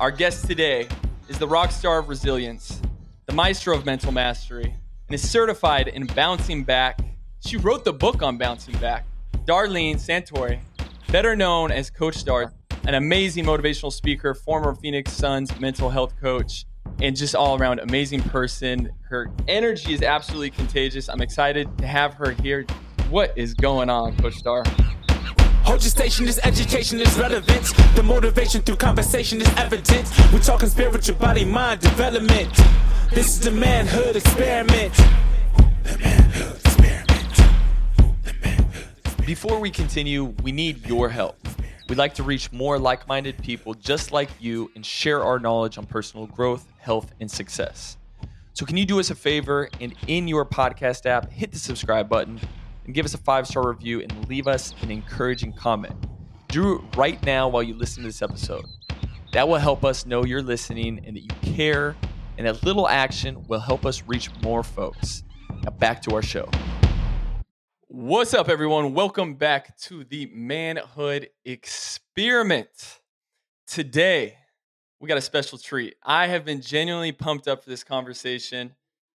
Our guest today is the rock star of resilience, the maestro of mental mastery, and is certified in bouncing back. She wrote the book on bouncing back. Darleen Santore, better known as Coach Dar, an amazing motivational speaker, former Phoenix Suns mental health coach, and just all around amazing person. Her energy is absolutely contagious. I'm excited to have her here. What is going on, Coach Dar? Hold your station, this education is relevant. The motivation through conversation is evident. We're talking spiritual body mind development. This is the manhood experiment. The manhood experiment. Before we continue, we need your help. We'd like to reach more like minded people just like you and share our knowledge on personal growth, health, and success. So, can you do us a favor and in your podcast app, hit the subscribe button and give us a five star review and leave us an encouraging comment. Do it right now while you listen to this episode. That will help us know you're listening and that you care, and that little action will help us reach more folks. Now, back to our show. What's up, everyone? Welcome back to the Manhood Experiment. Today, we got a special treat. I have been genuinely pumped up for this conversation.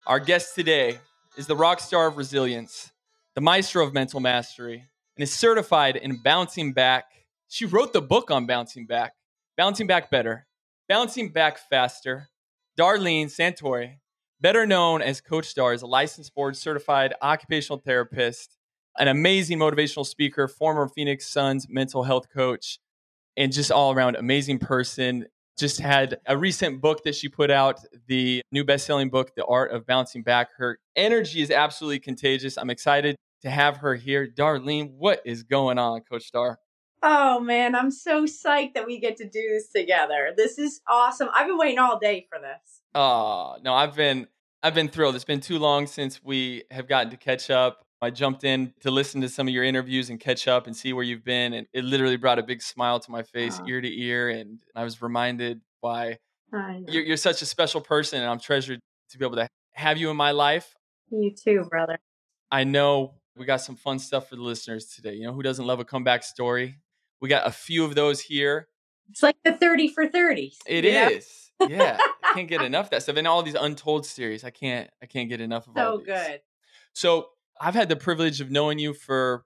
Our guest today is the rock star of resilience, the maestro of mental mastery, and is certified in bouncing back. She wrote the book on bouncing back, bouncing back better, bouncing back faster. Darleen Santore, better known as Coach Dar, is a licensed board certified occupational therapist, an amazing motivational speaker, former Phoenix Suns mental health coach, and just all around amazing person. Just had a recent book that she put out, the new best selling book, The Art of Bouncing Back. Her energy is absolutely contagious. I'm excited to have her here. Darleen, what is going on, Coach Dar? Oh man, I'm so psyched that we get to do this together. This is awesome. I've been waiting all day for this. Oh, no, I've been I've been thrilled. It's been too long since we have gotten to catch up. I jumped in to listen to some of your interviews and catch up and see where you've been and it literally brought a big smile to my face oh. ear to ear and I was reminded why you're, you're such a special person and I'm treasured to be able to have you in my life. You too, brother. I know we got some fun stuff for the listeners today. You know, who doesn't love a comeback story? We got a few of those here. It's like the 30 for 30. It is. yeah. I can't get enough of that stuff. And all these untold series. I can't I can't get enough of so all these. good. So I've had the privilege of knowing you for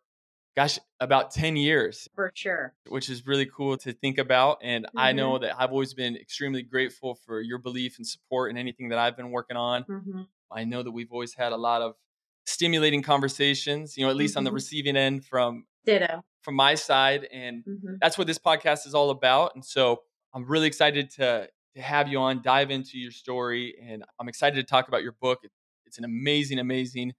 gosh, about 10 years. For sure. Which is really cool to think about. And mm-hmm. I know that I've always been extremely grateful for your belief and support in anything that I've been working on. Mm-hmm. I know that we've always had a lot of stimulating conversations, you know, at least mm-hmm. on the mm-hmm. receiving end from Ditto. from my side. And mm-hmm. that's what this podcast is all about. And so I'm really excited to to have you on, dive into your story, and I'm excited to talk about your book. It's an amazing, amazing,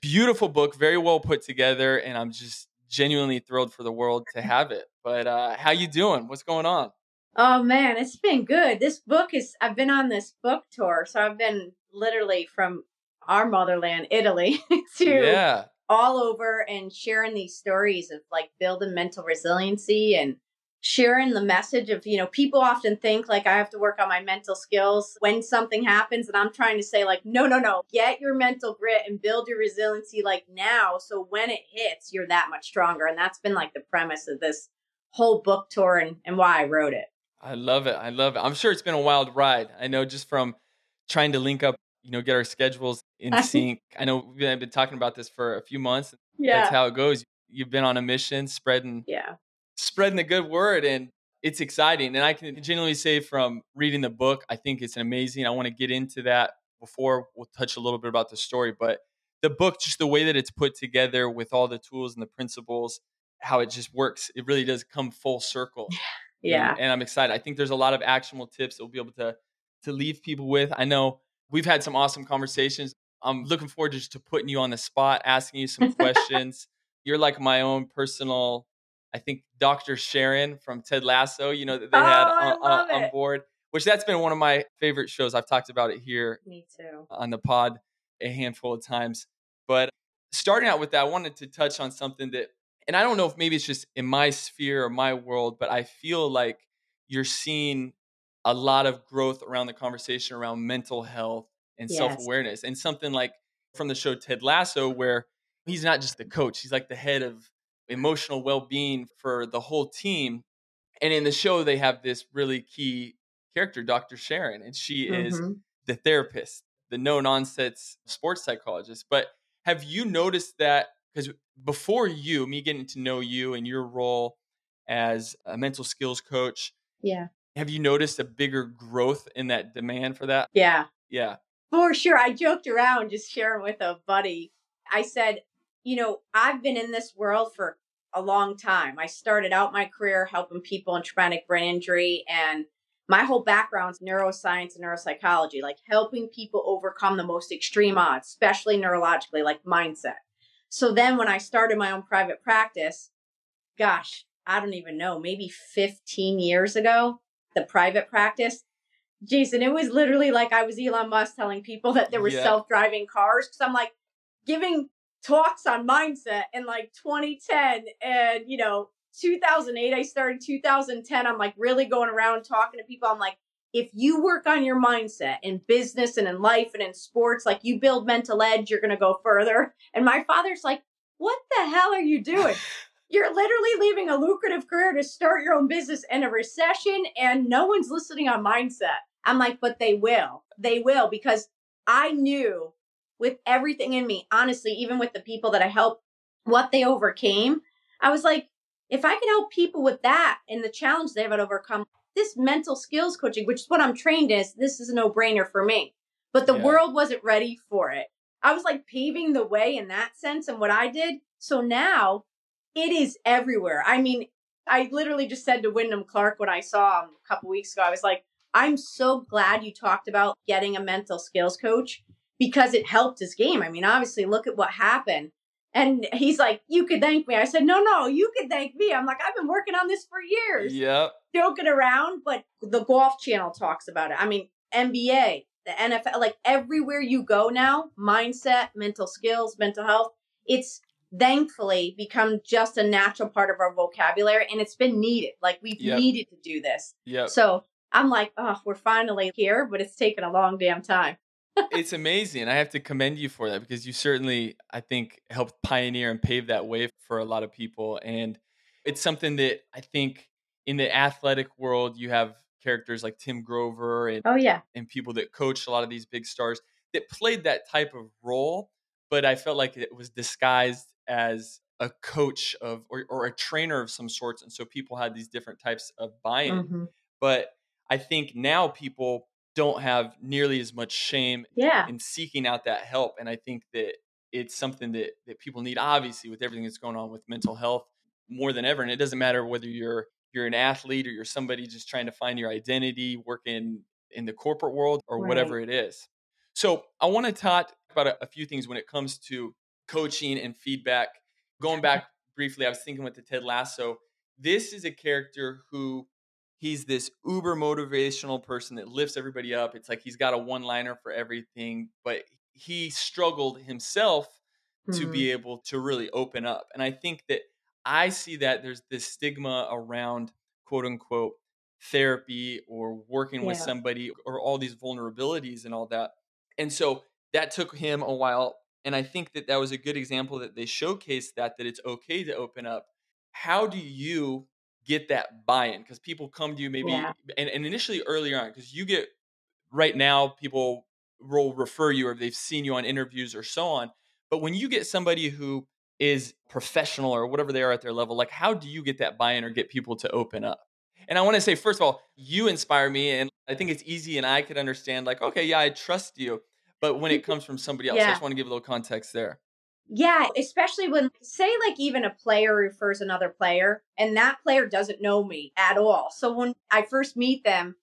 beautiful book, very well put together, and I'm just genuinely thrilled for the world to have it. But uh, how you doing? What's going on? Oh man, it's been good. This book is I've been on this book tour, so I've been literally from our motherland, Italy, to yeah. all over and sharing these stories of like building mental resiliency and sharing the message of, you know, people often think like I have to work on my mental skills when something happens. And I'm trying to say, like, no, no, no, get your mental grit and build your resiliency like now. So when it hits, you're that much stronger. And that's been like the premise of this whole book tour and, and why I wrote it. I love it. I love it. I'm sure it's been a wild ride. I know just from trying to link up, you know, get our schedules in sync. I know we've been talking about this for a few months. Yeah. That's how it goes. You've been on a mission spreading yeah spreading the good word and it's exciting. And I can genuinely say from reading the book, I think it's amazing. I want to get into that before we'll touch a little bit about the story, but the book, just the way that it's put together with all the tools and the principles, how it just works, it really does come full circle. Yeah. And, and I'm excited. I think there's a lot of actionable tips that we'll be able to to leave people with. I know we've had some awesome conversations. I'm looking forward to just to putting you on the spot, asking you some questions. You're like my own personal I think Dr. Sharon from Ted Lasso, you know, that they oh, had on, on, on, board, which that's been one of my favorite shows. I've talked about it here. Me too. On the pod a handful of times. But starting out with that, I wanted to touch on something that, and I don't know if maybe it's just in my sphere or my world, but I feel like you're seeing a lot of growth around the conversation around mental health and yes. self awareness. And something like from the show Ted Lasso, where he's not just the coach, he's like the head of emotional well-being for the whole team and in the show they have this really key character, Dr. Sharon, and she is Mm-hmm. the therapist, the no nonsense sports psychologist. But have you noticed that? Because before you, me getting to know you and your role as a mental skills coach, Yeah. have you noticed a bigger growth in that demand for that? Yeah. Yeah. For sure. I joked around just sharing with a buddy. I said, you know, I've been in this world for a long time. I started out my career helping people in traumatic brain injury, and my whole background's neuroscience and neuropsychology, like helping people overcome the most extreme odds, especially neurologically, like mindset. So then when I started my own private practice, gosh, I don't even know, maybe 15 years ago, the private practice, Jason, it was literally like I was Elon Musk telling people that there were Yeah. self driving cars. Cause I'm like giving talks on mindset in like 2010 and, you know, 2008, I started 2010. I'm like really going around talking to people. I'm like, if you work on your mindset in business and in life and in sports, like you build mental edge, you're going to go further. And my father's like, what the hell are you doing? You're literally leaving a lucrative career to start your own business in a recession, and no one's listening on mindset. I'm like, but they will. They will because I knew with everything in me, honestly, even with the people that I helped, what they overcame. I was like, if I can help people with that and the challenge they haven't overcome, this mental skills coaching, which is what I'm trained as, this is a no brainer for me. But the Yeah. world wasn't ready for it. I was like paving the way in that sense and what I did. So now it is everywhere. I mean, I literally just said to Wyndham Clark when I saw him a couple weeks ago, I was like, I'm so glad you talked about getting a mental skills coach because it helped his game. I mean, obviously, look at what happened. And he's like, You could thank me. I said, No, no, you could thank me. I'm like, I've been working on this for years Yep. joking around, but the golf channel talks about it. I mean, NBA, the NFL, like everywhere you go now, mindset, mental skills, mental health, it's thankfully become just a natural part of our vocabulary and it's been needed. Like we've Yep. needed to do this. Yeah. So I'm like, oh, we're finally here, but it's taken a long damn time. It's amazing. I have to commend you for that because you certainly, I think, helped pioneer and pave that way for a lot of people. And it's something that I think in the athletic world, you have characters like Tim Grover and, Oh, yeah. and people that coach a lot of these big stars that played that type of role. But I felt like it was disguised as a coach of or, or a trainer of some sorts. And so people had these different types of buy in. Mhm. But I think now people don't have nearly as much shame Yeah. in seeking out that help. And I think that it's something that, that people need, obviously, with everything that's going on with mental health more than ever. And it doesn't matter whether you're you're an athlete or you're somebody just trying to find your identity, working in the corporate world or Right. whatever it is. So I want to talk about a, a few things when it comes to coaching and feedback. Going back briefly, I was thinking with the Ted Lasso. This is a character who he's this uber motivational person that lifts everybody up. It's like he's got a one liner for everything, but he struggled himself to Mhm. be able to really open up. And I think that I see that there's this stigma around quote unquote therapy or working with somebody or all these vulnerabilities and all that. And so that took him a while. And I think that that was a good example that they showcased that, that it's okay to open up. How do you get that buy-in? Because people come to you maybe, Yeah. and, and initially earlier on, because you get right now, people will refer you or they've seen you on interviews or so on. But when you get somebody who is professional or whatever they are at their level, like how do you get that buy in or get people to open up? And I want to say, first of all, you inspire me. And I think it's easy and I could understand, like, okay, yeah, I trust you. But when it comes from somebody else, I just want to give a little context there. Yeah, especially when say like even a player refers another player and that player doesn't know me at all. So when I first meet them,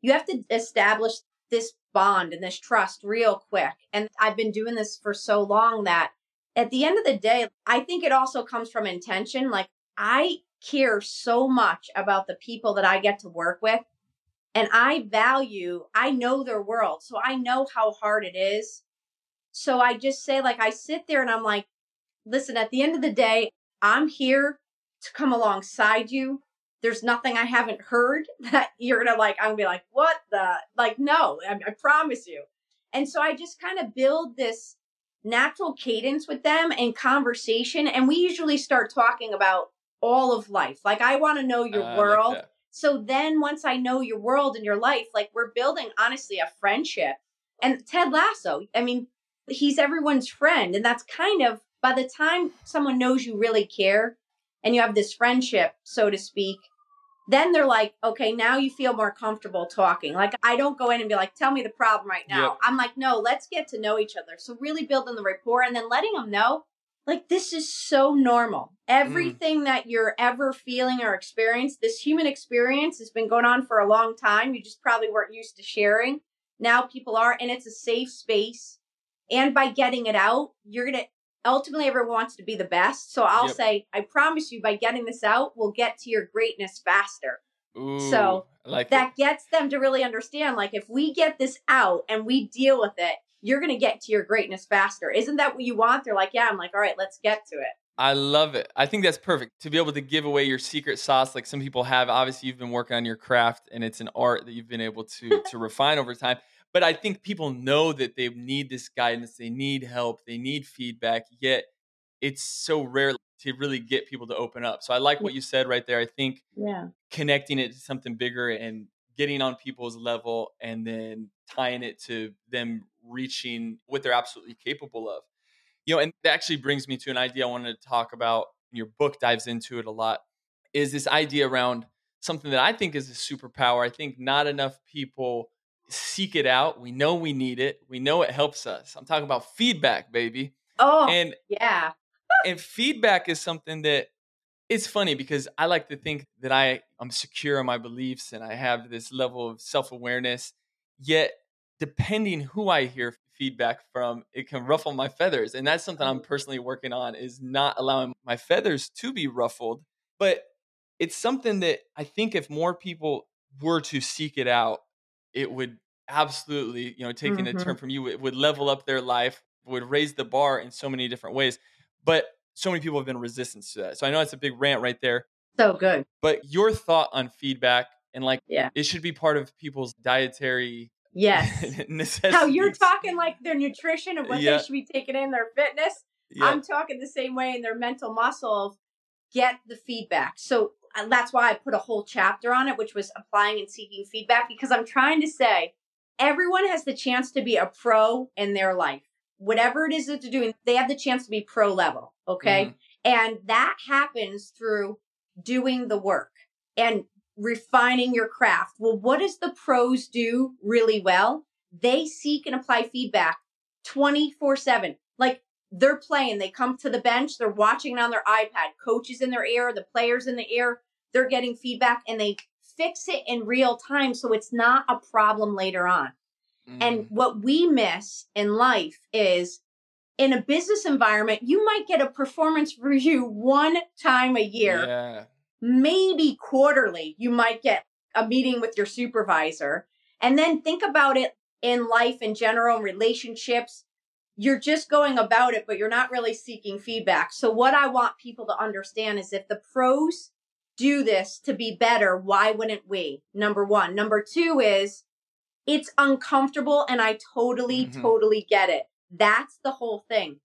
you have to establish this bond and this trust real quick. And I've been doing this for so long that at the end of the day, I think it also comes from intention. Like I care so much about the people that I get to work with and I value, I know their world. So I know how hard it is. So I just say, like, I sit there and I'm like, listen, at the end of the day, I'm here to come alongside you. There's nothing I haven't heard that you're gonna like, I'm gonna be like, what the? Like, no, I, I promise you. And so I just kind of build this natural cadence with them and conversation. And we usually start talking about all of life. Like, I wanna know your Uh, I like world. So then once I know your world and your life, like we're building honestly a friendship. And Ted Lasso, I mean, he's everyone's friend. And that's kind of by the time someone knows you really care and you have this friendship, so to speak, then they're like, okay, now you feel more comfortable talking. Like I don't go in and be like, tell me the problem right now. Yep. I'm like, no, let's get to know each other. So really building the rapport and then letting them know, like this is so normal. Mm-hmm. Everything that you're ever feeling or experience, this human experience has been going on for a long time. You just probably weren't used to sharing. Now people are, and it's a safe space. And by getting it out, you're gonna ultimately everyone wants to be the best. So I'll Yep. say, I promise you, by getting this out, we'll get to your greatness faster. Ooh, So, like That gets them to really understand, like, if we get this out and we deal with it, you're gonna get to your greatness faster. Isn't that what you want? They're like, yeah. I'm like, all right, let's get to it. I love it. I think that's perfect to be able to give away your secret sauce, like some people have. Obviously, you've been working on your craft, and it's an art that you've been able to to refine over time. But I think people know that they need this guidance, they need help, they need feedback. Yet, it's so rare to really get people to open up. So I like what you said right there. I think Yeah. connecting it to something bigger and getting on people's level, and then tying it to them reaching what they're absolutely capable of you know, and that actually brings me to an idea I wanted to talk about. Your book dives into it a lot. Is this idea around something that I think is a superpower? I think not enough people seek it out. We know we need it. We know it helps us. I'm talking about feedback, baby. Oh, And yeah. and feedback is something that it's funny because I like to think that I am secure in my beliefs and I have this level of self-awareness. Yet depending who I hear feedback from, it can ruffle my feathers. And that's something I'm oh. personally working on is not allowing my feathers to be ruffled. But it's something that I think if more people were to seek it out, it would absolutely, you know, taking a Mhm. term from you, it would level up their life, would raise the bar in so many different ways. But so many people have been resistant to that. So I know it's a big rant right there. So good. But your thought on feedback and like Yeah. it should be part of people's dietary Yes. necessities. How you're talking like their nutrition and what Yeah. they should be taking in their fitness. Yeah. I'm talking the same way in their mental muscle get the feedback. So that's why I put a whole chapter on it, which was applying and seeking feedback, because I'm trying to say everyone has the chance to be a pro in their life. Whatever it is that they're doing, they have the chance to be pro level. Okay. Mhm. And that happens through doing the work and refining your craft. Well, what does the pros do really well? They seek and apply feedback 24 7. Like they're playing, they come to the bench, they're watching it on their iPad, coaches in their ear, the players in the ear, they're getting feedback and they fix it in real time so it's not a problem later on. And Mm. what we miss in life is in a business environment, you might get a performance review one time a year, Yeah. maybe quarterly. You might get a meeting with your supervisor. And then think about it in life in general, relationships. You're just going about it, but you're not really seeking feedback. So, what I want people to understand is if the pros do this to be better, why wouldn't we? Number one. Number two is it's uncomfortable, and I totally, Mhm. totally get it. That's the whole thing.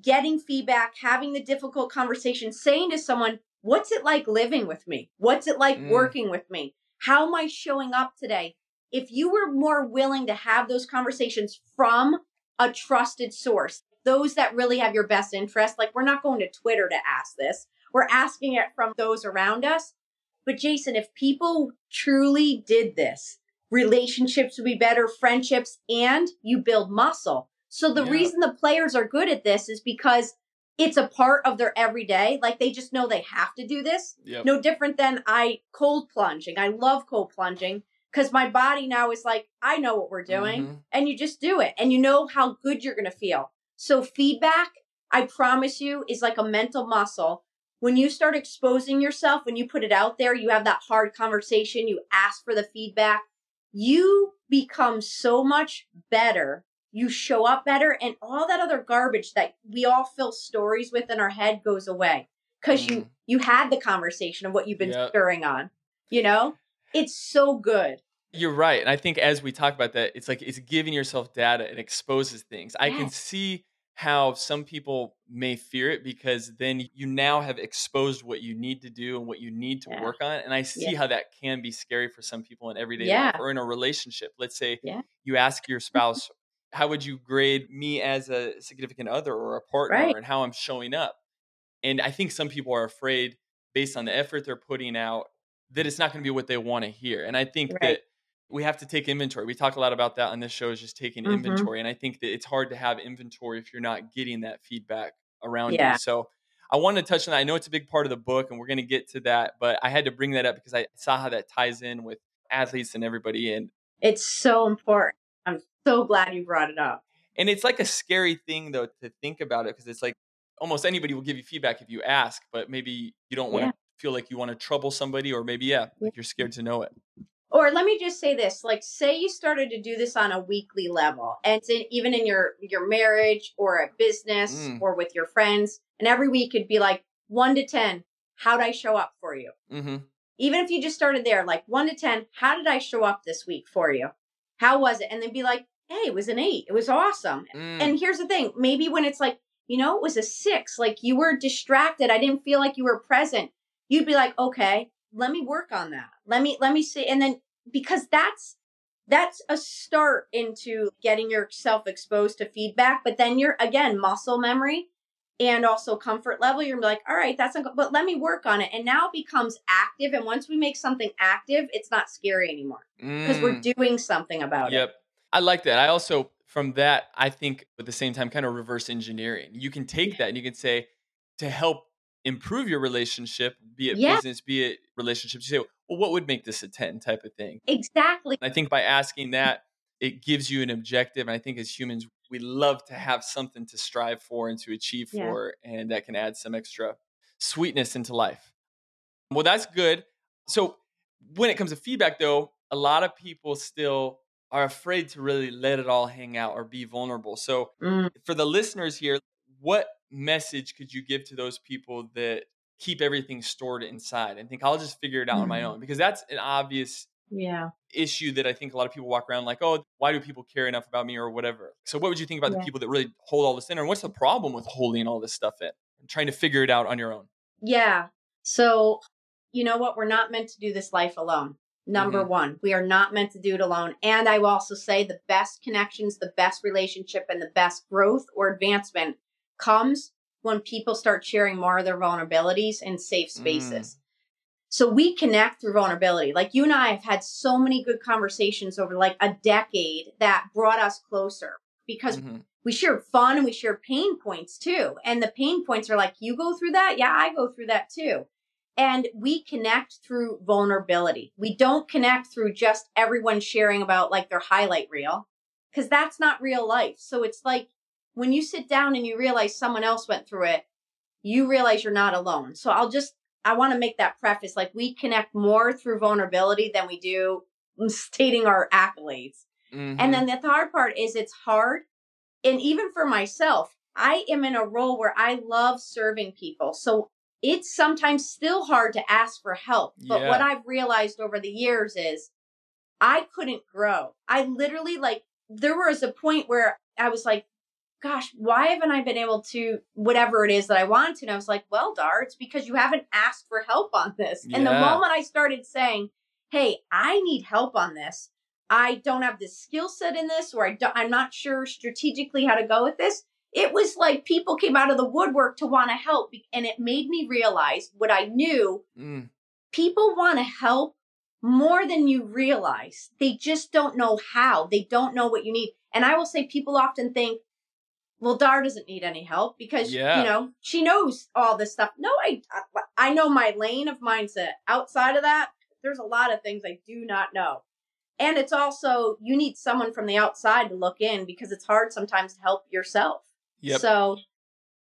Getting feedback, having the difficult conversation, saying to someone, What's it like living with me? What's it like Mm. working with me? How am I showing up today? If you were more willing to have those conversations from a trusted source, those that really have your best interest, like we're not going to Twitter to ask this, we're asking it from those around us. But Jason, if people truly did this, relationships would be better, friendships, and you build muscle. So the Yeah. reason the players are good at this is because it's a part of their everyday. Like they just know they have to do this. Yep. No different than I cold plunging. I love cold plunging because my body now is like, I know what we're doing. Mhm. And you just do it and you know how good you're going to feel. So, feedback, I promise you, is like a mental muscle. When you start exposing yourself, when you put it out there, you have that hard conversation, you ask for the feedback, you become so much better. You show up better, and all that other garbage that we all fill stories with in our head goes away because you Mm. you had the conversation of what you've been Yep. stirring on. You know, it's so good. You're right. And I think as we talk about that, it's like it's giving yourself data. and exposes things. I can see how some people may fear it because then you now have exposed what you need to do and what you need to Yeah. work on. And I see Yeah. how that can be scary for some people in everyday Yeah. life or in a relationship. Let's say you ask your mm-hmm. spouse, How would you grade me as a significant other or a partner Right. and how I'm showing up? And I think some people are afraid based on the effort they're putting out that it's not going to be what they want to hear. And I think Right. that we have to take inventory. We talk a lot about that on this show is just taking Mhm. inventory. And I think that it's hard to have inventory if you're not getting that feedback around Yeah. you. So I wanted to touch on that. I know it's a big part of the book and we're going to get to that, but I had to bring that up because I saw how that ties in with athletes and everybody. And It's so important. I'm so glad you brought it up. and it's like a scary thing though to think about it because it's like almost anybody will give you feedback if you ask, but maybe you don't want to Yeah. Feel like you want to trouble somebody or maybe yeah, like you're scared to know it. Or let me just say this: like, say you started to do this on a weekly level, and in, even in your your marriage or a business Mm. or with your friends, and every week it'd be like one to ten. How'd I show up for you? hmm Even if you just started there, like one to ten, how did I show up this week for you? How was it? And then be like, hey, it was an eight. It was awesome. Mm. And here's the thing: maybe when it's like, you know, it was a six, like you were distracted. I didn't feel like you were present. You'd be like, okay, let me work on that. Let me let me see. And then because that's that's a start into getting yourself exposed to feedback. But then you're again muscle memory and also comfort level. You're like, all right, that's but let me work on it. And now it becomes active. And once we make something active, it's not scary anymore because we're Mm. doing something about it. Yep. I like that. I also, from that, I think at the same time, kind of reverse engineering. You can take that and you can say, to help improve your relationship, be it Yeah. business, be it relationships, you say, well, what would make this a 10 type of thing? Exactly. I think by asking that, it gives you an objective. And I think as humans, we love to have something to strive for and to achieve Yeah. for, and that can add some extra sweetness into life. Well, that's good. So, when it comes to feedback, though, a lot of people still are afraid to really let it all hang out or be vulnerable. So, Mm. for the listeners here, what message could you give to those people that keep everything stored inside and think, I'll just figure it out on my Mhm. own? Because that's an obvious Yeah. issue that I think a lot of people walk around like, oh, why do people care enough about me or whatever? So, what would you think about Yeah. the people that really hold all this in? And what's the problem with holding all this stuff in and trying to figure it out on your own? Yeah. So, you know what? We're not meant to do this life alone. Number one, we are not meant to do it alone. And I will also say the best connections, the best relationship, and the best growth or advancement comes when people start sharing more of their vulnerabilities in safe spaces. So we connect through vulnerability. Like you and I have had so many good conversations over like a decade that brought us closer because Mhm. we share fun and we share pain points too. And the pain points are like, you go through that? Yeah, I go through that too. And we connect through vulnerability. We don't connect through just everyone sharing about like their highlight reel because that's not real life. So it's like when you sit down and you realize someone else went through it, you realize you're not alone. So I'll just, I want to make that preface like we connect more through vulnerability than we do stating our accolades. Mhm. And then the hard part is it's hard. And even for myself, I am in a role where I love serving people. So it's sometimes still hard to ask for help. But what I've realized over the years is I couldn't grow. I literally like there was a point where I was like, gosh, why haven't I been able to whatever it is that I want to? And I was like, well, Dar, it's because you haven't asked for help on this. And the moment I started saying, hey, I need help on this, I don't have the skill set in this, or I don't, I'm not sure strategically how to go with this. It was like people came out of the woodwork to want to help. And it made me realize what I knew Mm. people want to help more than you realize. They just don't know how. They don't know what you need. And I will say, people often think, well, Dar doesn't need any help because, Yeah. you know, she knows all this stuff. No, I, I know my lane of mindset. Outside of that, there's a lot of things I do not know. And it's also, you need someone from the outside to look in because it's hard sometimes to help yourself. Yep. So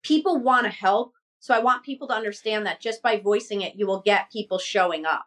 people want to help. So I want people to understand that just by voicing it, you will get people showing up.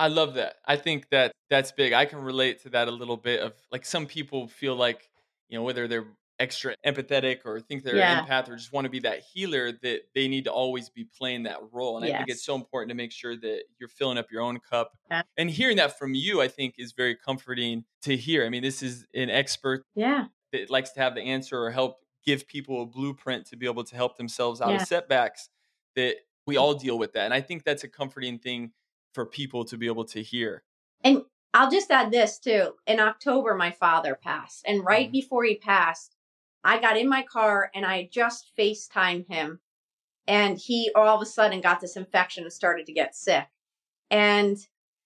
I love that. I think that that's big. I can relate to that a little bit of like some people feel like, you know, whether they're extra empathetic or think they're Yeah. an empath or just want to be that healer that they need to always be playing that role. And I think it's so important to make sure that you're filling up your own cup. Yeah. And hearing that from you, I think is very comforting to hear. I mean, this is an expert Yeah. that likes to have the answer or help give people a blueprint to be able to help themselves out Yeah. of setbacks that we all deal with that and i think that's a comforting thing for people to be able to hear And I'll just add this too. In October, my father passed. And right Mhm. before he passed, I got in my car and I just FaceTimed him. And he all of a sudden got this infection and started to get sick. And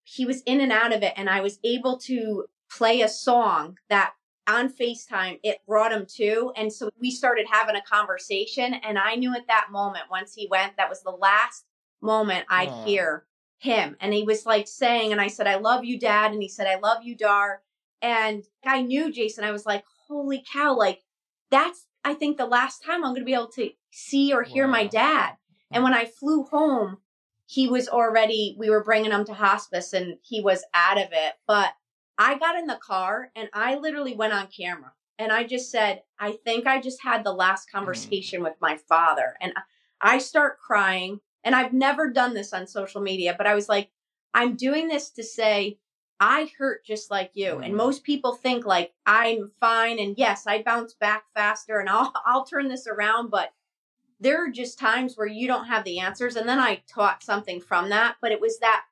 he was in and out of it. And I was able to play a song that on FaceTime, it brought him to. And so we started having a conversation. And I knew at that moment, once he went, that was the last moment I'd Aw. hear him. And he was like saying, and I said, I love you, dad. And he said, I love you, Dar. And I knew Jason. I was like, holy cow, like that's, I think, the last time I'm going to be able to see or hear my dad. And when mm-hmm. I flew home, he was already, we were bringing him to hospice and he was out of it. But I got in the car and I literally went on camera and I just said, I think I just had the last mm-hmm. conversation with my father. And I start crying. And I've never done this on social media, but I was like, I'm doing this to say, I hurt just like you. And Mm. most people think like I'm fine. And yes, I bounce back faster and I'll, I'll turn this around. But there are just times where you don't have the answers. And then I taught something from that. But it was that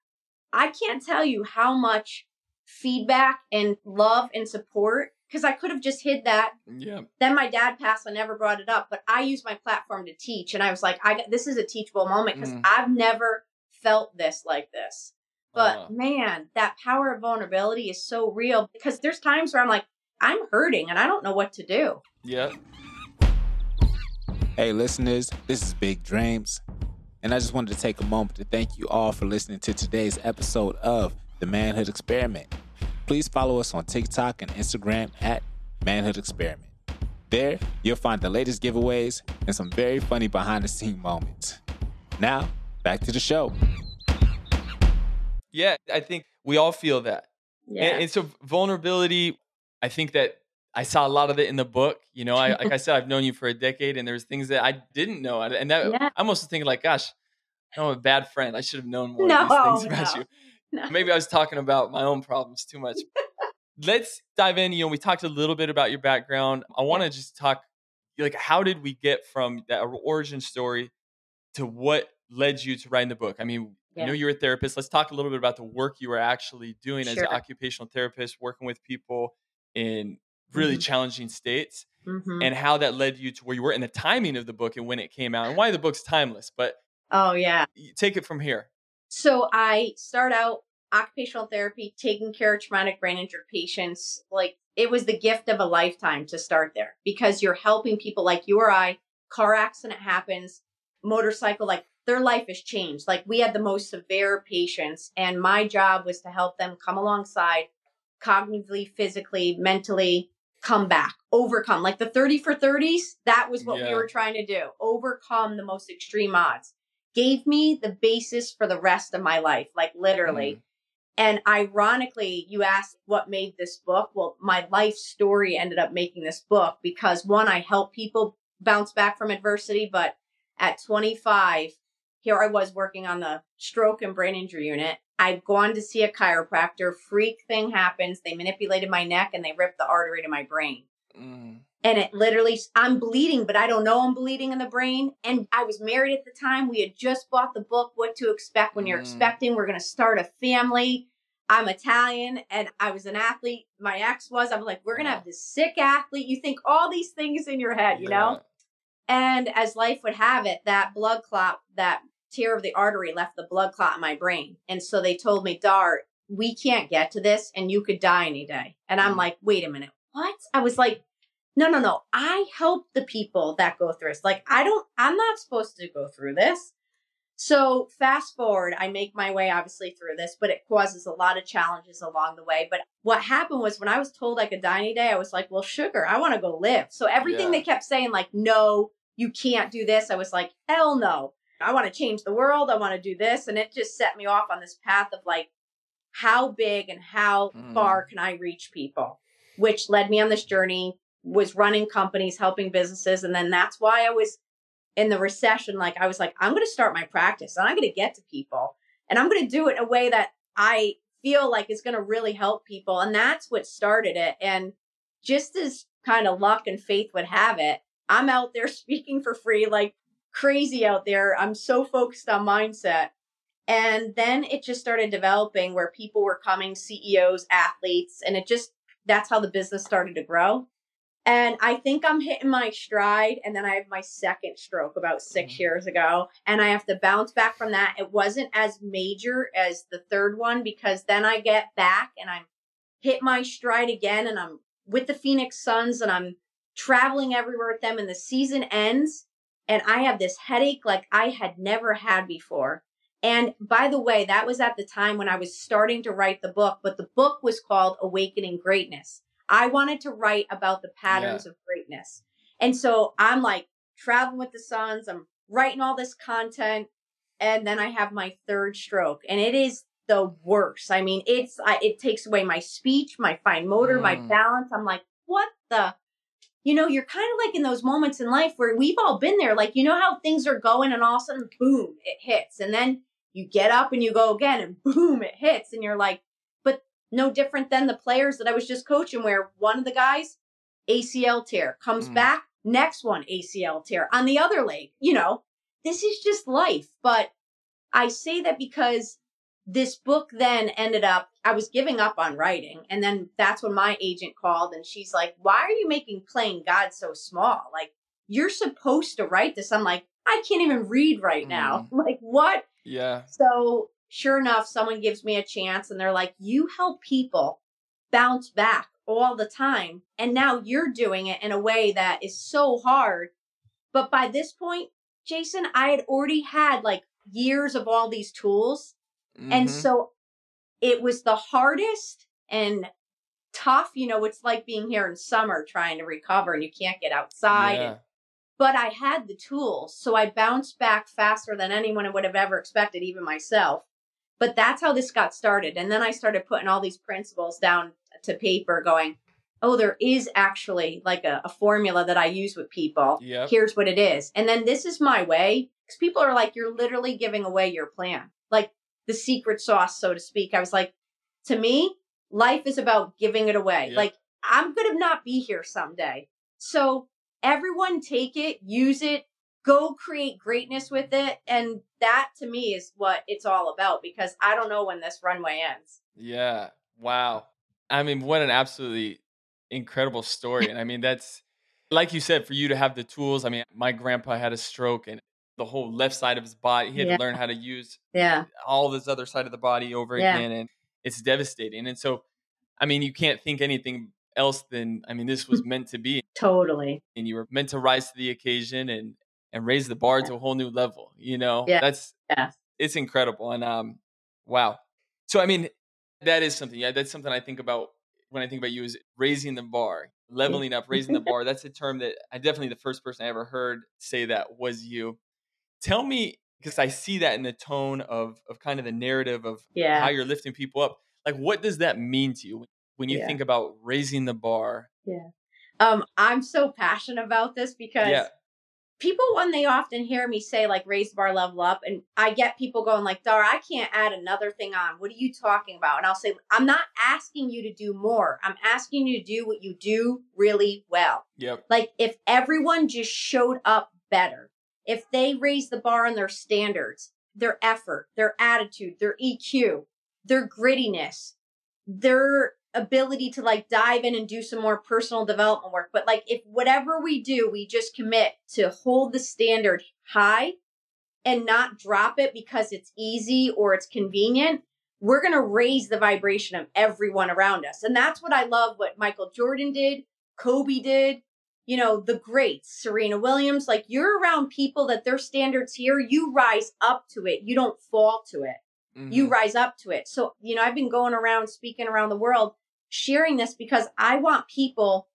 I can't tell you how much feedback and love and support because I could have just hid that yeah then my dad passed. I never brought it up, but I used my platform to teach, and I was like, "I got this is a teachable moment because Mm. I've never felt this like this." But Uh, man, that power of vulnerability is so real because there's times where I'm like, I'm hurting and I don't know what to do. yeah Hey, listeners, this is Big Dreams, and I just wanted to take a moment to thank you all for listening to today's episode of The Manhood Experiment. Please follow us on TikTok and Instagram at Manhood Experiment. There, you'll find the latest giveaways and some very funny behind the scenes moments. Now, back to the show. Yeah i think we all feel that Yeah. And, and so vulnerability, I think that I saw a lot of it in the book. You know, I like I said, I've known you for a decade, and there's things that I didn't know, and that Yeah. I'm also thinking like, gosh, I'm a bad friend. I should have known more No, of these things about no, you. no. Maybe I was talking about my own problems too much. Let's dive in. You know, we talked a little bit about your background. I want to just talk, like, how did we get from that origin story to what led you to writing the book? I mean, I Yeah. know you're a therapist. Let's talk a little bit about the work you were actually doing as an occupational therapist, working with people in really Mhm. challenging states, Mhm. and how that led you to where you were, and the timing of the book and when it came out, and why the book's timeless. But oh yeah. take it from here. So I start out occupational therapy, taking care of traumatic brain injury patients. Like it was the gift of a lifetime to start there because you're helping people like you or I. Car accident happens, motorcycle, like their life has changed. Like we had the most severe patients, and my job was to help them come alongside cognitively, physically, mentally, come back, overcome. Like the 30 for 30s, that was what we were trying to do overcome the most extreme odds gave me the basis for the rest of my life, like literally. Mm. And ironically, you asked what made this book. Well, my life story ended up making this book because one, I help people bounce back from adversity. But at 25, here I was working on the stroke and brain injury unit. I'd gone to see a chiropractor. Freak thing happens. They manipulated my neck and they ripped the artery to my brain. Mm. and it literally i'm bleeding but i don't know i'm bleeding in the brain. And i was married at the time. We had just bought the book what to expect when you're Mm. expecting. We're going to start a family. I'm italian and i was an athlete. My ex was. I'm like we're going to have this sick athlete. You think all these things in your head you know? And as life would have it that blood clot that tear of the artery left the blood clot in my brain. And so they told me Dar we can't get to this and you could die any day. And i'm Mm. like wait a minute what? I was like no no no. I help the people that go through this. Like i don't i'm not supposed to go through this. So fast forward i make my way obviously through this but it causes a lot of challenges along the way. But what happened was when i was told i could die any day i was like well sugar i want to go live. So everything Yeah. they kept saying like no you can't do this. I was like hell no i want to change the world i want to do this and it just set me off on this path of like how big and how Mm. far can i reach people which led me on this journey was running companies helping businesses and then that's why i was in the recession like i was like i'm going to start my practice and i'm going to get to people and i'm going to do it in a way that i feel like is going to really help people and that's what started it and just as kind of luck and faith would have it I'm out there speaking for free, like crazy out there. I'm so focused on mindset. And then it just started developing where people were coming, CEOs, athletes, and it just, that's how the business started to grow. And I think I'm hitting my stride. And then I have my second stroke about 6 mm-hmm. years ago. And I have to bounce back from that. It wasn't as major as the third one because then I get back and I'm hit my stride again. And I'm with the Phoenix Suns and I'm traveling everywhere with them. And the season ends. And I have this headache like I had never had before. And by the way, that was at the time when I was starting to write the book, but the book was called Awakening Greatness. I wanted to write about the patterns yeah. of greatness. And so I'm like traveling with the Suns, I'm writing all this content, and then I have my third stroke, and it is the worst. I mean, it's I, it takes away my speech, my fine motor, mm. my balance. I'm like, what the? You know, you're kind of like in those moments in life where we've all been there. Like, you know how things are going, and all of a sudden, boom, it hits, and then you get up and you go again, and boom, it hits, and you're like, but no different than the players that I was just coaching, where one of the guys, ACL tear, comes mm. back, next one, ACL tear on the other leg. You know, this is just life. But I say that because this book then ended up, I was giving up on writing. And then that's when my agent called and she's like, Why are you making playing God so small? Like, you're supposed to write this. I'm like, I can't even read right now. Mm. Like, what? Yeah. So sure enough, someone gives me a chance and they're like, you help people bounce back all the time. And now you're doing it in a way that is so hard. But by this point, Jason, I had already had like years of all these tools. Mm-hmm. And so it was the hardest and tough. You know, it's like being here in summer trying to recover and you can't get outside. Yeah. And, but I had the tools. So I bounced back faster than anyone would have ever expected, even myself. But that's how this got started. And then I started putting all these principles down to paper, going, oh, there is actually like a, a formula that I use with people. Yep. Here's what it is. And then this is my way. Because people are like, you're literally giving away your plan, like the secret sauce, so to speak. I was like, to me, life is about giving it away. Yep. Like, I'm going to not be here someday. So everyone take it, use it, go create greatness with it. And that to me is what it's all about because I don't know when this runway ends. Yeah. Wow. I mean, what an absolutely incredible story. And I mean, that's like you said, for you to have the tools. I mean, my grandpa had a stroke and the whole left side of his body, he had yeah. to learn how to use yeah. all this other side of the body over yeah. again. And it's devastating. And so, I mean, you can't think anything else than, I mean, this was meant to be. Totally. And you were meant to rise to the occasion and, and raise the bar to a whole new level. You know, yeah. that's yeah. it's incredible. And um, wow. So I mean, that is something. Yeah, that's something I think about when I think about you is raising the bar, leveling up, raising the bar. That's a term that I definitely the first person I ever heard say that was you. Tell me, because I see that in the tone of of kind of the narrative of yeah. how you're lifting people up. Like, what does that mean to you when you yeah. think about raising the bar? Yeah. Um, I'm so passionate about this because yeah people when they often hear me say like raise the bar level up and i get people going like Dar, i can't add another thing on what are you talking about and i'll say i'm not asking you to do more i'm asking you to do what you do really well yep like if everyone just showed up better if they raise the bar on their standards their effort their attitude their eq their grittiness their ability to like dive in and do some more personal development work. But like if whatever we do, we just commit to hold the standard high and not drop it because it's easy or it's convenient, we're going to raise the vibration of everyone around us. And that's what I love what Michael Jordan did, Kobe did, you know, the greats, Serena Williams, like you're around people that their standards here, you rise up to it. You don't fall to it. Mm-hmm. You rise up to it. So, you know, I've been going around speaking around the world sharing this because I want people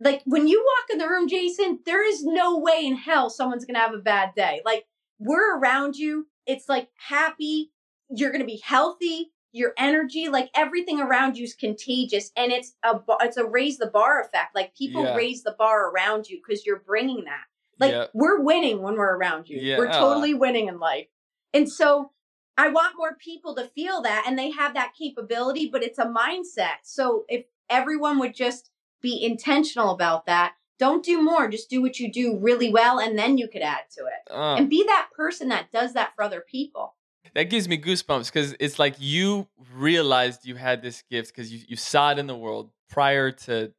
like when you walk in the room, Jason, there is no way in hell someone's going to have a bad day. Like we're around you. It's like happy. You're going to be healthy. Your energy, like everything around you is contagious. And it's a, it's a raise the bar effect. Like people yeah. raise the bar around you because you're bringing that. Like yeah. we're winning when we're around you. Yeah. We're totally winning in life. And so I want more people to feel that and they have that capability, but it's a mindset. So if everyone would just be intentional about that, Don't do more. Just do what you do really well, and then you could add to it. Uh, And be that person that does that for other people. That gives me goosebumps because it's like you realized you had this gift because you, you saw it in the world prior to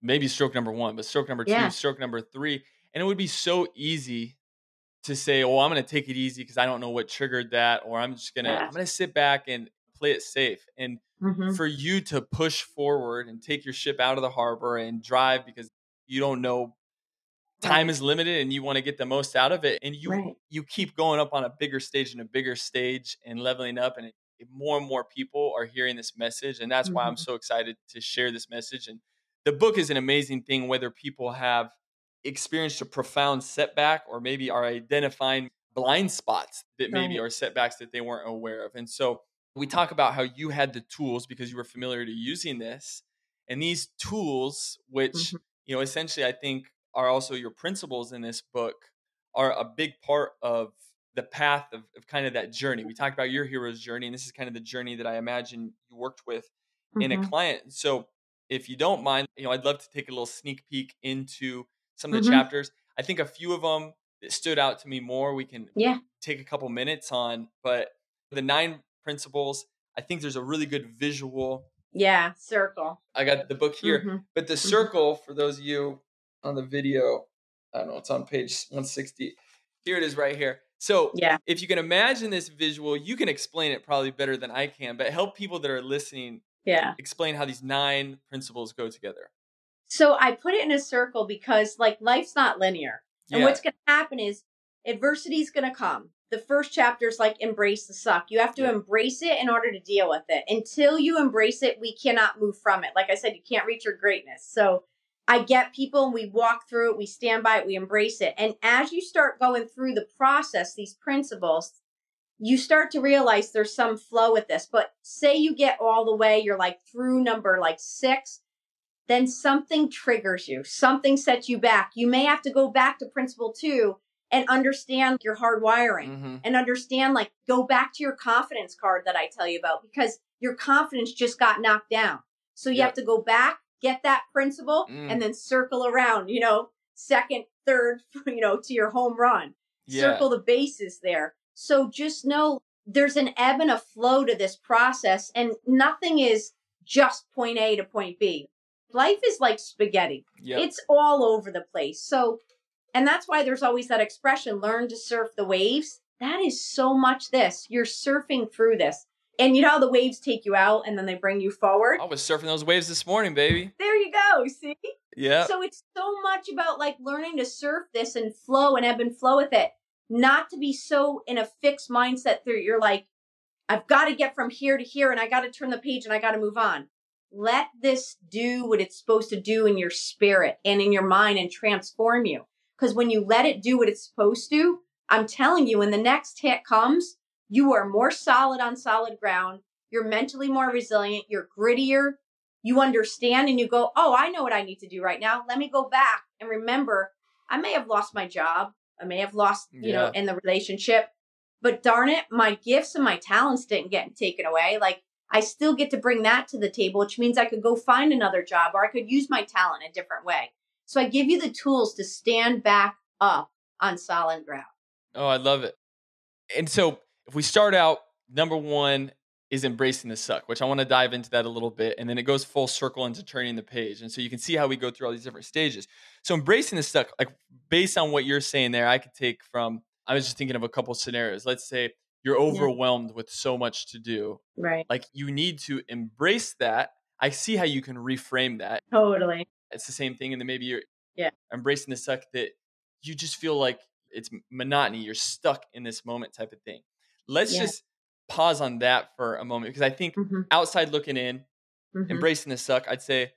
maybe stroke number one, but stroke number two, Yeah. stroke number three. And it would be so easy to say, oh, I'm going to take it easy because I don't know what triggered that, or I'm just going to, Yeah. I'm going to sit back and play it safe. And Mhm. for you to push forward and take your ship out of the harbor and drive because you don't know time Right. is limited and you want to get the most out of it and you Right. you keep going up on a bigger stage and a bigger stage and leveling up and more and more people are hearing this message and that's why I'm Mhm. so excited to share this message and the book is an amazing thing whether people have experienced a profound setback or maybe are identifying blind spots that maybe Right. are setbacks that they weren't aware of and so we talk about how you had the tools because you were familiar to using this and these tools which Mhm. you know essentially i think are also your principles in this book are a big part of the path of, of kind of that journey we talked about your hero's journey and this is kind of the journey that i imagine you worked with in a Mhm. client so if you don't mind you know i'd love to take a little sneak peek into some of the Mhm. chapters i think a few of them that stood out to me more we can Yeah. take a couple minutes on but the nine principles i think there's a really good visual Yeah. Circle. i got the book here Mhm. but the circle for those of you on the video i don't know it's on page 160 here it is right here so Yeah. if you can imagine this visual you can explain it probably better than i can but help people that are listening Yeah. explain how these nine principles go together So I put it in a circle because like life's not linear. And Yeah. what's going to happen is adversity is going to come. The first chapter is like embrace the suck. You have to Yeah. embrace it in order to deal with it. Until you embrace it, we cannot move from it. Like I said, you can't reach your greatness. So I get people and we walk through it, we stand by it, we embrace it. And as you start going through the process, these principles, you start to realize there's some flow with this. But say you get all the way, you're like through number like six, then something triggers you, something sets you back. You may have to go back to principle two and understand your hardwiring Mhm. and understand, like, go back to your confidence card that I tell you about because your confidence just got knocked down. So you Yep. have to go back, get that principle, Mm. and then circle around, you know, second, third, you know, to your home run. Yeah. Circle the bases there. So just know there's an ebb and a flow to this process, and nothing is just point A to point B. Life is like spaghetti. Yep. It's all over the place. So, and that's why there's always that expression learn to surf the waves. That is so much this. You're surfing through this. And you know how the waves take you out and then they bring you forward? i was surfing those waves this morning baby There you go. See? yeah So it's so much about like learning to surf this and flow and ebb and flow with it. Not to be so in a fixed mindset that you're like, I've got to get from here to here and I got to turn the page and I got to move on. Let this do what it's supposed to do in your spirit and in your mind and transform you. Because when you let it do what it's supposed to, I'm telling you, when the next hit comes, you are more solid on solid ground. You're mentally more resilient. You're grittier. You understand and you go, oh, I know what I need to do right now. Let me go back and remember I may have lost my job. I may have lost, you know, in the relationship. But darn it, my gifts and my talents didn't get taken away. Like I still get to bring that to the table, which means I could go find another job or I could use my talent a different way. So I give you the tools to stand back up on solid ground. Oh, I love it. And so if we start out, number one is embracing the suck, which I want to dive into that a little bit. And then it goes full circle into turning the page. And so you can see how we go through all these different stages. So embracing the suck, like based on what you're saying there, I could take from, I was just thinking of a couple scenarios. Let's say you're overwhelmed with so much to do. Right. Like you need to embrace that. I see how you can reframe that. Totally. It's the same thing. And then maybe you're Yeah. embracing the suck that you just feel like it's monotony. You're stuck in this moment type of thing. Let's Yeah. just pause on that for a moment because I think Mhm, outside looking in, mhm. embracing the suck, I'd say,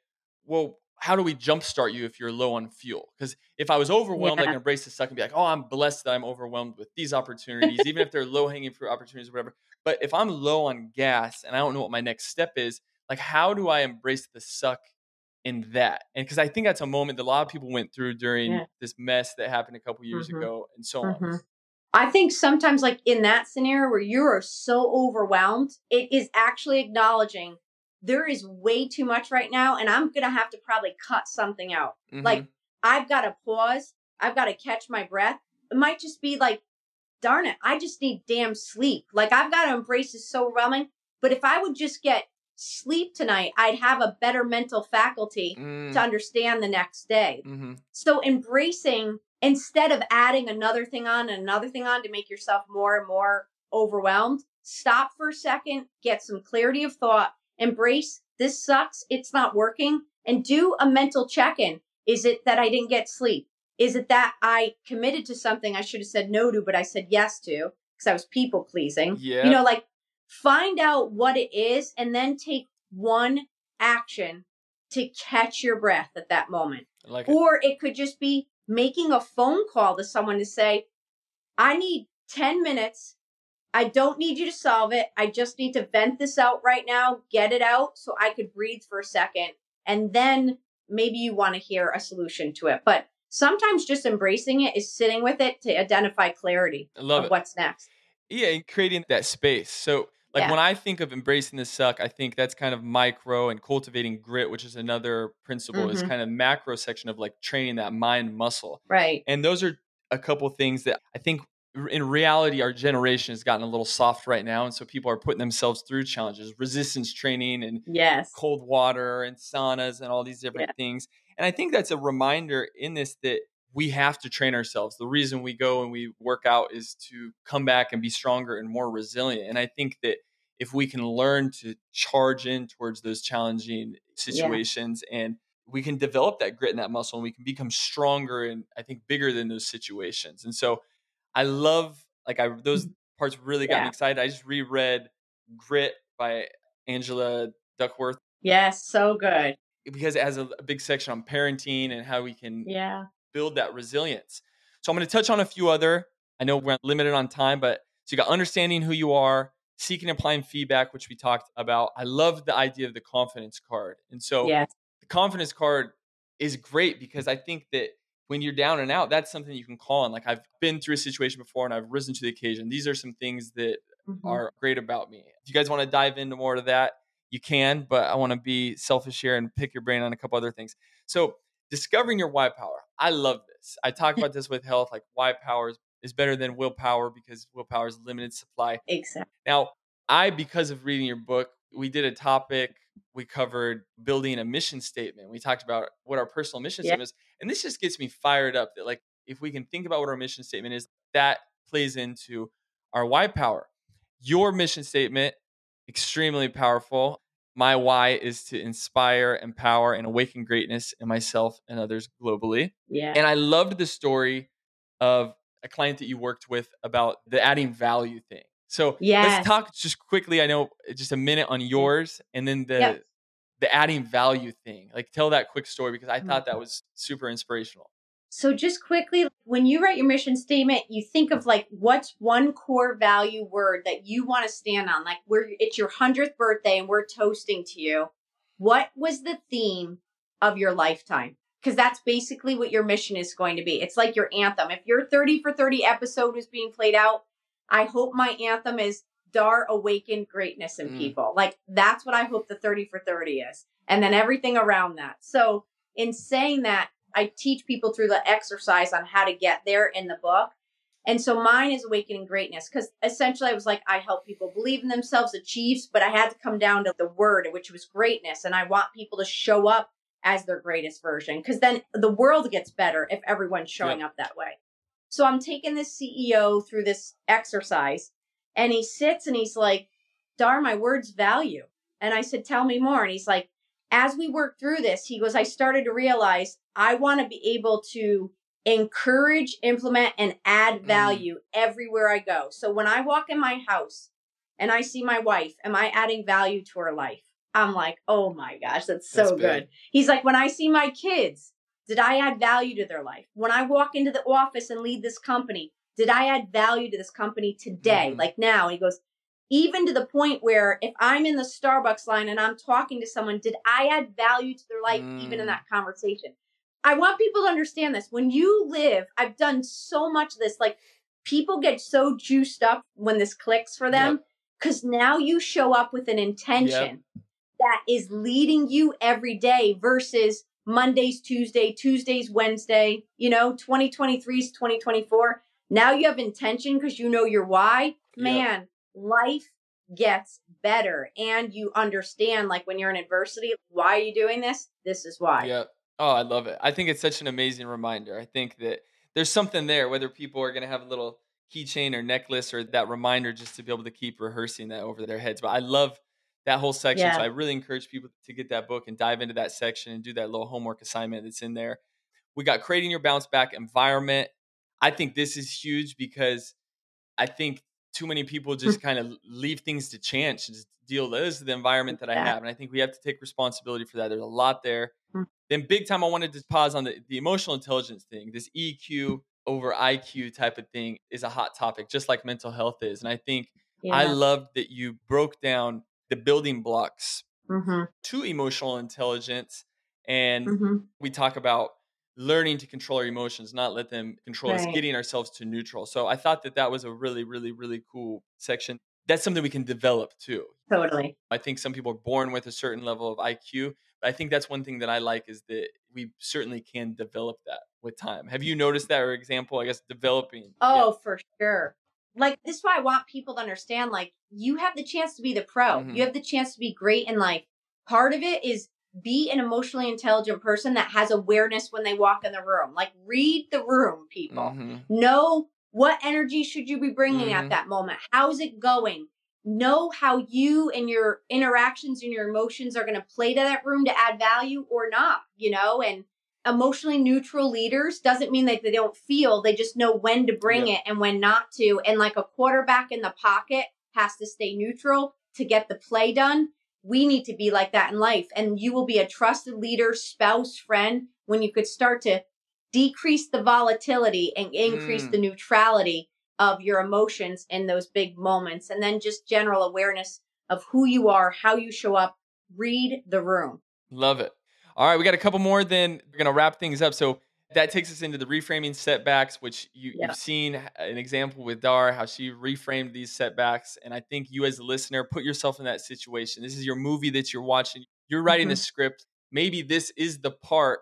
well, how do we jumpstart you if you're low on fuel? Because if I was overwhelmed, I can embrace the suck and be like, oh, I'm blessed that I'm overwhelmed with these opportunities, even if they're low hanging fruit opportunities or whatever. But if I'm low on gas and I don't know what my next step is, like, how do I embrace the suck in that? And because I think that's a moment that a lot of people went through during Yeah. this mess that happened a couple years Mhm. ago and so on. I think sometimes, like in that scenario where you are so overwhelmed, it is actually acknowledging there is way too much right now, and I'm gonna have to probably cut something out. Like, Mhm. I've got to pause. I've got to catch my breath. It might just be like, darn it, I just need damn sleep. Like I've got to embrace this so overwhelming. But if I would just get sleep tonight, I'd have a better mental faculty Mm, to understand the next day. mhm. So embracing instead of adding another thing on and another thing on to make yourself more and more overwhelmed, stop for a second, get some clarity of thought, embrace this sucks, it's not working, and do a mental check-in. Is it that I didn't get sleep? Is it that I committed to something I should have said no to, but I said yes to because I was people pleasing? Yeah. You know, like find out what it is and then take one action to catch your breath at that moment. Like it. Or it could just be making a phone call to someone to say, I need 10 minutes. I don't need you to solve it. I just need to vent this out right now, get it out so I could breathe for a second. And then maybe you want to hear a solution to it. But sometimes just embracing it is sitting with it to identify clarity I love of it. what's next. Yeah, and creating that space. So, like Yeah. when I think of embracing the suck, I think that's kind of micro and cultivating grit, which is another principle, is Mhm. kind of macro section of like training that mind muscle. Right. And those are a couple things that I think in reality, our generation has gotten a little soft right now. And so people are putting themselves through challenges, resistance training and Yes. cold water and saunas and all these different things. And I think that's a reminder in this that we have to train ourselves. The reason we go and we work out is to come back and be stronger and more resilient. And I think that if we can learn to charge in towards those challenging situations and we can develop that grit and that muscle and we can become stronger and I think bigger than those situations. And so I love like I those parts really got me Mm-hmm. Excited. I just reread Grit by Angela Duckworth Yes. So good. because it has a, a big section on parenting and how we can Yeah. Build that resilience. So I'm going to touch on a few other. I know we're limited on time, but so you got understanding who you are, seeking and applying feedback, which we talked about. I love the idea of the confidence card, and so Yes. the confidence card is great because I think that when you're down and out, that's something you can call on. Like I've been through a situation before and I've risen to the occasion. These are some things that Mhm. are great about me. If you guys want to dive into more of that, you can, but I want to be selfish here and pick your brain on a couple other things. So, discovering your why power. I love this. I talk about this with health, like why power is, is better than willpower because willpower is limited supply. Exactly. Now, I, because of reading your book, we did a topic. We covered building a mission statement. We talked about what our personal mission Yeah. statement is. And this just gets me fired up that, like, if we can think about what our mission statement is, that plays into our why power. Your mission statement, extremely powerful. My why is to inspire, empower, and awaken greatness in myself and others globally. Yeah. And I loved the story of a client that you worked with about the adding value thing. So Yes. let's talk just quickly. I know just a minute on yours, and then the Yep. the adding value thing. Like tell that quick story because I Mhm. thought that was super inspirational. So just quickly, when you write your mission statement, you think of like what's one core value word that you want to stand on. Like we're it's your hundredth birthday and we're toasting to you. What was the theme of your lifetime? Because that's basically what your mission is going to be. It's like your anthem. If your 30 for 30 episode is being played out, I hope my anthem is Dar awakened greatness in Mm. people. Like that's what I hope the 30 for 30 is. And then everything around that. So in saying that, I teach people through the exercise on how to get there in the book. And so mine is awakening greatness because essentially I was like, I help people believe in themselves, achieve, but I had to come down to the word, which was greatness. And I want people to show up as their greatest version because then the world gets better if everyone's showing up that way. So I'm taking this CEO through this exercise and he sits and he's like, Dar, my words value. And I said, Tell me more. And he's like, as we work through this, he goes, I started to realize I want to be able to encourage, implement, and add Mm. value everywhere I go. So when I walk in my house and I see my wife, am I adding value to her life? I'm like, oh my gosh, that's so That's good. big. He's like, when I see my kids, did I add value to their life? When I walk into the office and lead this company, did I add value to this company today? Mhm. Like now? And he goes, even to the point where if I'm in the Starbucks line and I'm talking to someone, did I add value to their life even in Mm. that conversation? I want people to understand this. When you live, I've done so much of this. Like people get so juiced up when this clicks for them because now you show up with an intention that is leading you every day versus Monday's Tuesday, Tuesday's Wednesday, you know, 2023 is 2024. Now you have intention because you know your why. Man, life gets better and you understand like when you're in adversity, why are you doing this? This is why. Yep. Oh, I love it. I think it's such an amazing reminder. I think that there's something there, whether people are going to have a little keychain or necklace or that reminder just to be able to keep rehearsing that over their heads. But I love that whole section. Yeah. So I really encourage people to get that book and dive into that section and do that little homework assignment that's in there. We got creating your bounce back environment. I think this is huge because I think too many people just kind of leave things to chance and just deal. This is the environment that I have. And I think we have to take responsibility for that. There's a lot there. Mm. Then big time, I wanted to pause on the, the emotional intelligence thing. This EQ over IQ type of thing is a hot topic, just like mental health is. And I think I Yeah. loved that you broke down the building blocks mm-hmm, to emotional intelligence. And mm-hmm. we talk about learning to control our emotions, not let them control us, getting ourselves to neutral. So I thought that that was a really, really, really cool section. That's something we can develop too. Totally. I think some people are born with a certain level of IQ, but I think that's one thing that I like is that we certainly can develop that with time. Have you noticed that, or example, I guess, developing? Oh, for sure. Like this is why I want people to understand like you have the chance to be the pro. Mhm. You have the chance to be great in life. Part of it is be an emotionally intelligent person that has awareness when they walk in the room. Like read the room, people. Mhm. Know what energy should you be bringing Mhm. at that moment? How's it going? Know how you and your interactions and your emotions are going to play to that room to add value or not, you know? And emotionally neutral leaders doesn't mean that they don't feel, they just know when to bring Yeah. it and when not to. And like a quarterback in the pocket has to stay neutral to get the play done. We need to be like that in life. And you will be a trusted leader, spouse, friend when you could start to decrease the volatility and increase Mm. the neutrality of your emotions in those big moments. And then just general awareness of who you are, how you show up. Read the room. Love it. All right, we got a couple more, then we're going to wrap things up. So that takes us into the reframing setbacks, which you, Yeah. you've seen an example with Dar, how she reframed these setbacks. And I think you, as a listener, put yourself in that situation. This is your movie that you're watching. You're writing the script. Maybe this is the part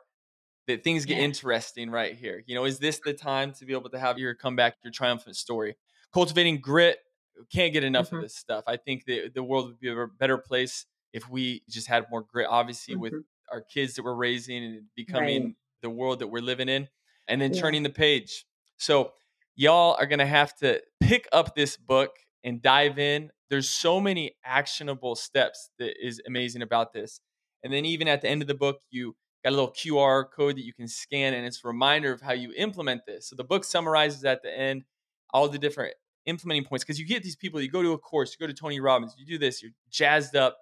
that things get Yeah. interesting right here. You know, is this the time to be able to have your comeback, your triumphant story? Cultivating grit. Can't get enough Mhm. of this stuff. I think that the world would be a better place if we just had more grit. Obviously, with Mhm. our kids that we're raising and becoming Right. The world that we're living in, and then Yeah. turning the page. So, y'all are going to have to pick up this book and dive in. There's so many actionable steps that is amazing about this. And then, even at the end of the book, you got a little QR code that you can scan, and it's a reminder of how you implement this. So, the book summarizes at the end all the different implementing points because you get these people, you go to a course, you go to Tony Robbins, you do this, you're jazzed up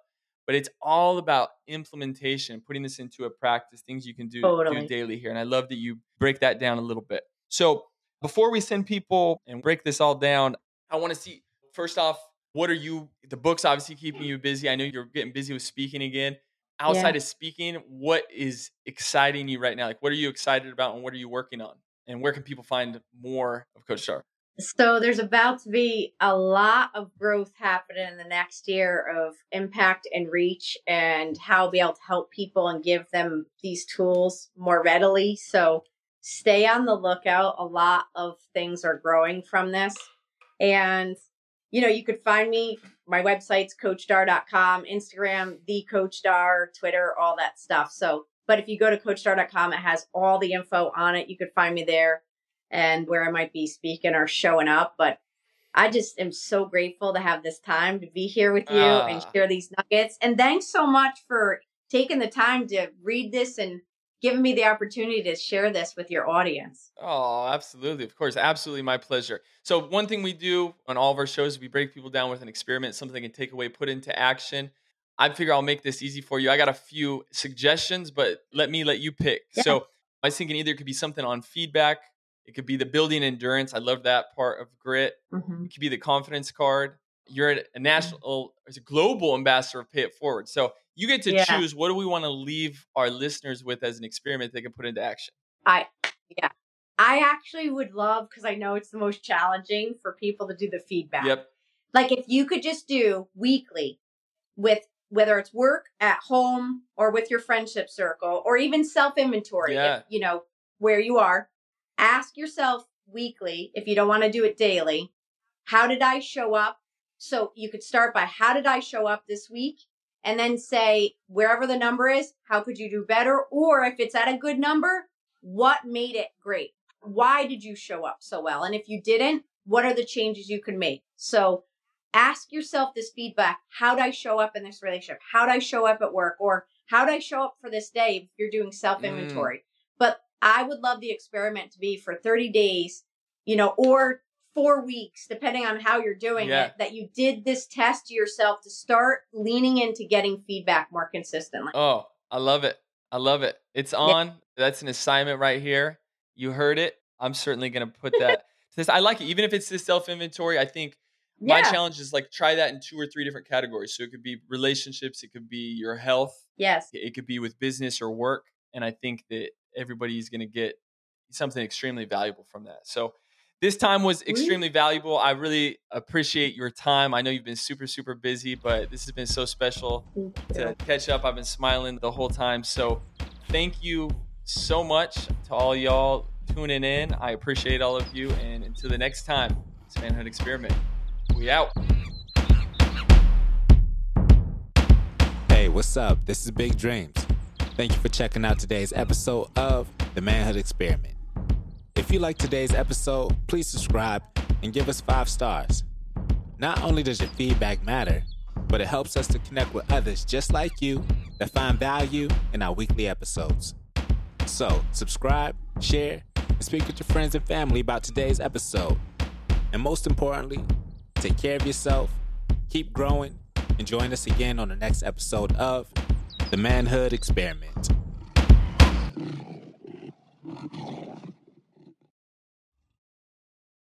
but it's all about implementation, putting this into a practice, things you can do, do daily here. And I love that you break that down a little bit. So before we send people and break this all down, I want to see first off, what are you? The book's obviously keeping you busy. I know you're getting busy with speaking again. Outside of speaking, what is exciting you right now? Like, what are you excited about, and what are you working on? And where can people find more of Coach Dar? So there's about to be a lot of growth happening in the next year of impact and reach and how be able to help people and give them these tools more readily. So stay on the lookout. A lot of things are growing from this. And you know, you could find me. My website's coachdar.com, Instagram, the coachdar, Twitter, all that stuff. So, but if you go to coachdar.com, it has all the info on it. You could find me there and where I might be speaking or showing up. But I just am so grateful to have this time to be here with you and Ah. share these nuggets. And thanks so much for taking the time to read this and giving me the opportunity to share this with your audience. Oh, absolutely. Of course. Absolutely my pleasure. So, one thing we do on all of our shows, we break people down with an experiment, something they can take away, put into action. I figure I'll make this easy for you. I got a few suggestions, but let me let you pick. Yeah. So, I was thinking either it could be something on feedback, it could be the building endurance. I love that part of grit. Mhm. It could be the confidence card. You're a Mm-hmm. national, as a global ambassador of Pay It Forward. So, you get to Yeah. choose what do we want to leave our listeners with as an experiment they can put into action. I, yeah. I actually would love, because I know it's the most challenging for people to do the feedback. Yep. Like if you could just do weekly with whether it's work, at home, or with your friendship circle, or even self inventory, Yeah. you know, where you are, ask yourself weekly, if you don't want to do it daily, how did I show up? So you could start by how did I show up this week? And then say, wherever the number is, how could you do better? Or if it's at a good number, what made it great? Why did you show up so well? And if you didn't, what are the changes you can make? So ask yourself this feedback. How would I show up in this relationship? How would I show up at work? Or how would I show up for this day if you're doing self inventory? But I would love the experiment to be for 30 days, you know, or four weeks, depending on how you're doing Yeah. it, that you did this test to yourself to start leaning into getting feedback more consistently. Oh, I love it. I love it. It's on. That's an assignment right here. You heard it. I'm certainly going to put that to this. I like it. Even if it's this self inventory, I think my challenge is like try that in two or three different categories. So it could be relationships, it could be your health, Yes. it could be with business or work. And I think that everybody's going to get something extremely valuable from that. So this time was extremely valuable. I really appreciate your time. I know you've been super, super busy, but this has been so special to catch up. I've been smiling the whole time. So thank you so much to all y'all tuning in. I appreciate all of you. And until the next time, it's Manhood Experiment. We out. Hey, what's up? This is Big Dreams. Thank you for checking out today's episode of The Manhood Experiment. If you like today's episode, please subscribe and give us five stars. Not only does your feedback matter, but it helps us to connect with others just like you that find value in our weekly episodes. So, subscribe, share, and speak with your friends and family about today's episode. And most importantly, take care of yourself, keep growing, and join us again on the next episode of the Manhood Experiment.